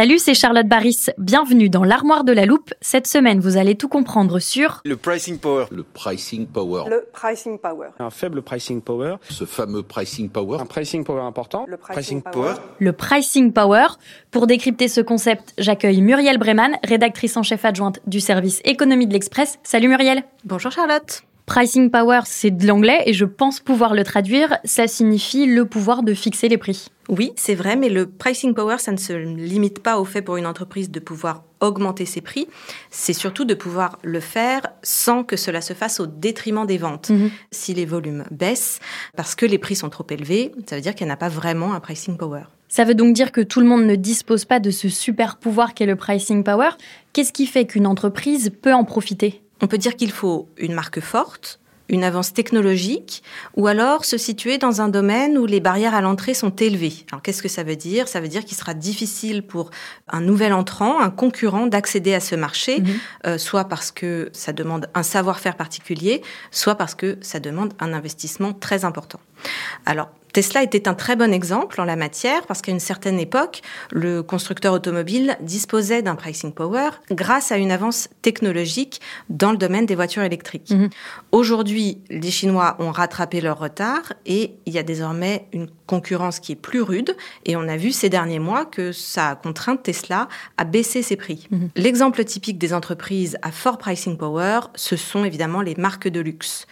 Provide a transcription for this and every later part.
Salut, c'est Charlotte Baris. Bienvenue dans l'armoire de la loupe. Cette semaine, vous allez tout comprendre sur Le pricing power. Le pricing power. Le pricing power. Un faible pricing power. Ce fameux pricing power. Un pricing power important. Le pricing, power. le pricing power. Pour décrypter ce concept, j'accueille Muriel Breman, rédactrice en chef adjointe du service économie de l'Express. Salut Muriel. Bonjour Charlotte. Pricing power, c'est de l'anglais et je pense pouvoir le traduire. Ça signifie le pouvoir de fixer les prix. Oui, c'est vrai, mais le pricing power, ça ne se limite pas au fait pour une entreprise de pouvoir augmenter ses prix, c'est surtout de pouvoir le faire sans que cela se fasse au détriment des ventes. Mhm. Si les volumes baissent parce que les prix sont trop élevés, ça veut dire qu'elle n'a pas vraiment un pricing power. Ça veut donc dire que tout le monde ne dispose pas de ce super pouvoir qu'est le pricing power. Qu'est-ce qui fait qu'une entreprise peut en profiter? On peut dire qu'il faut une marque forte, une avance technologique, ou alors se situer dans un domaine où les barrières à l'entrée sont élevées. Alors qu'est-ce que ça veut dire? Ça veut dire qu'il sera difficile pour un nouvel entrant, un concurrent, d'accéder à ce marché, euh, soit parce que ça demande un savoir-faire particulier, soit parce que ça demande un investissement très important. Alors Tesla était un très bon exemple en la matière parce qu'à une certaine époque, le constructeur automobile disposait d'un pricing power grâce à une avance technologique dans le domaine des voitures électriques. Mhm. Aujourd'hui, les Chinois ont rattrapé leur retard et il y a désormais une concurrence qui est plus rude et on a vu ces derniers mois que ça a contraint Tesla à baisser ses prix. L'exemple typique des entreprises à fort pricing power, ce sont évidemment les marques de luxe.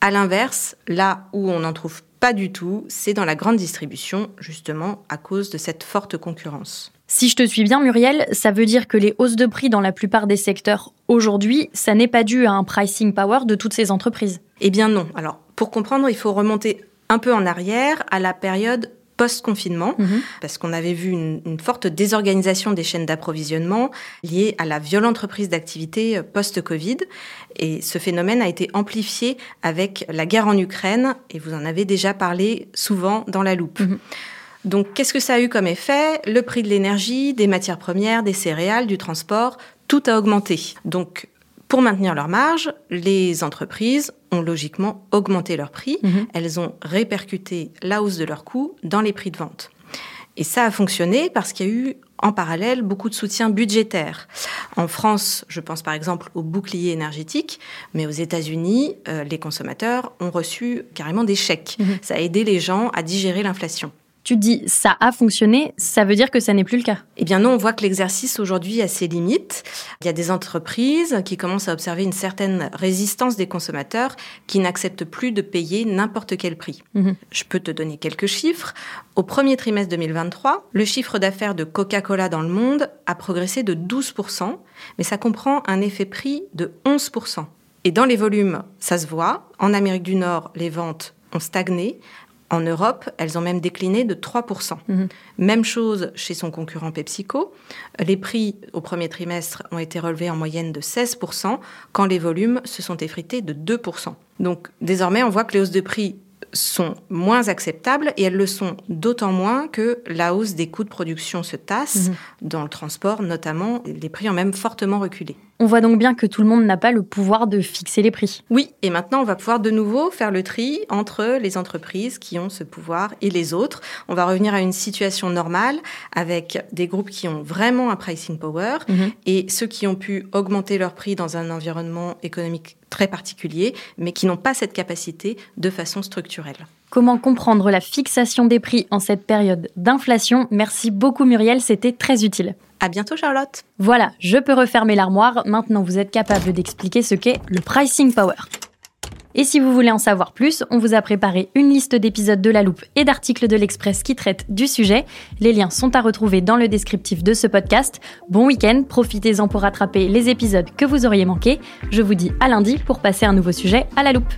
À l'inverse, là où on n'en trouve pas du tout, c'est dans la grande distribution, justement à cause de cette forte concurrence. Si je te suis bien, Muriel, ça veut dire que les hausses de prix dans la plupart des secteurs aujourd'hui, ça n'est pas dû à un pricing power de toutes ces entreprises. Eh bien non. Alors, pour comprendre, il faut remonter un peu en arrière à la période post-confinement, parce qu'on avait vu une, une forte désorganisation des chaînes d'approvisionnement liée à la violente reprise d'activité euh, post-Covid. Et ce phénomène a été amplifié avec la guerre en Ukraine, et vous en avez déjà parlé souvent dans la loupe. Donc, qu'est-ce que ça a eu comme effet? Le prix de l'énergie, des matières premières, des céréales, du transport, tout a augmenté. Donc, pour maintenir leur marge, les entreprises ont logiquement augmenté leurs prix. Elles ont répercuté la hausse de leurs coûts dans les prix de vente. Et ça a fonctionné parce qu'il y a eu en parallèle beaucoup de soutien budgétaire. En France, je pense par exemple au bouclier énergétique, mais aux États-Unis, euh, les consommateurs ont reçu carrément des chèques. Ça a aidé les gens à digérer l'inflation. Tu dis ça a fonctionné, ça veut dire que ça n'est plus le cas. Eh bien non, on voit que l'exercice aujourd'hui a ses limites. Il y a des entreprises qui commencent à observer une certaine résistance des consommateurs qui n'acceptent plus de payer n'importe quel prix. Je peux te donner quelques chiffres. Au premier trimestre 2023, le chiffre d'affaires de Coca-Cola dans le monde a progressé de 12%, mais ça comprend un effet prix de 11%. Et dans les volumes, ça se voit. En Amérique du Nord, les ventes ont stagné. En Europe, elles ont même décliné de 3%. Même chose chez son concurrent PepsiCo. Les prix au premier trimestre ont été relevés en moyenne de 16%, quand les volumes se sont effrités de 2%. Donc désormais, on voit que les hausses de prix sont moins acceptables et elles le sont d'autant moins que la hausse des coûts de production se tasse. Mhm. Dans le transport notamment, les prix ont même fortement reculé. On voit donc bien que tout le monde n'a pas le pouvoir de fixer les prix. Oui, et maintenant on va pouvoir de nouveau faire le tri entre les entreprises qui ont ce pouvoir et les autres. On va revenir à une situation normale avec des groupes qui ont vraiment un pricing power mhm. et ceux qui ont pu augmenter leur prix dans un environnement économique très particulier, mais qui n'ont pas cette capacité de façon structurelle. Comment comprendre la fixation des prix en cette période d'inflation? Merci beaucoup Muriel, c'était très utile. À bientôt Charlotte. Voilà, je peux refermer l'armoire. Maintenant, vous êtes capable d'expliquer ce qu'est le pricing power. Et si vous voulez en savoir plus, on vous a préparé une liste d'épisodes de La Loupe et d'articles de l'Express qui traitent du sujet. Les liens sont à retrouver dans le descriptif de ce podcast. Bon week-end, profitez-en pour rattraper les épisodes que vous auriez manqués. Je vous dis à lundi pour passer un nouveau sujet à La Loupe.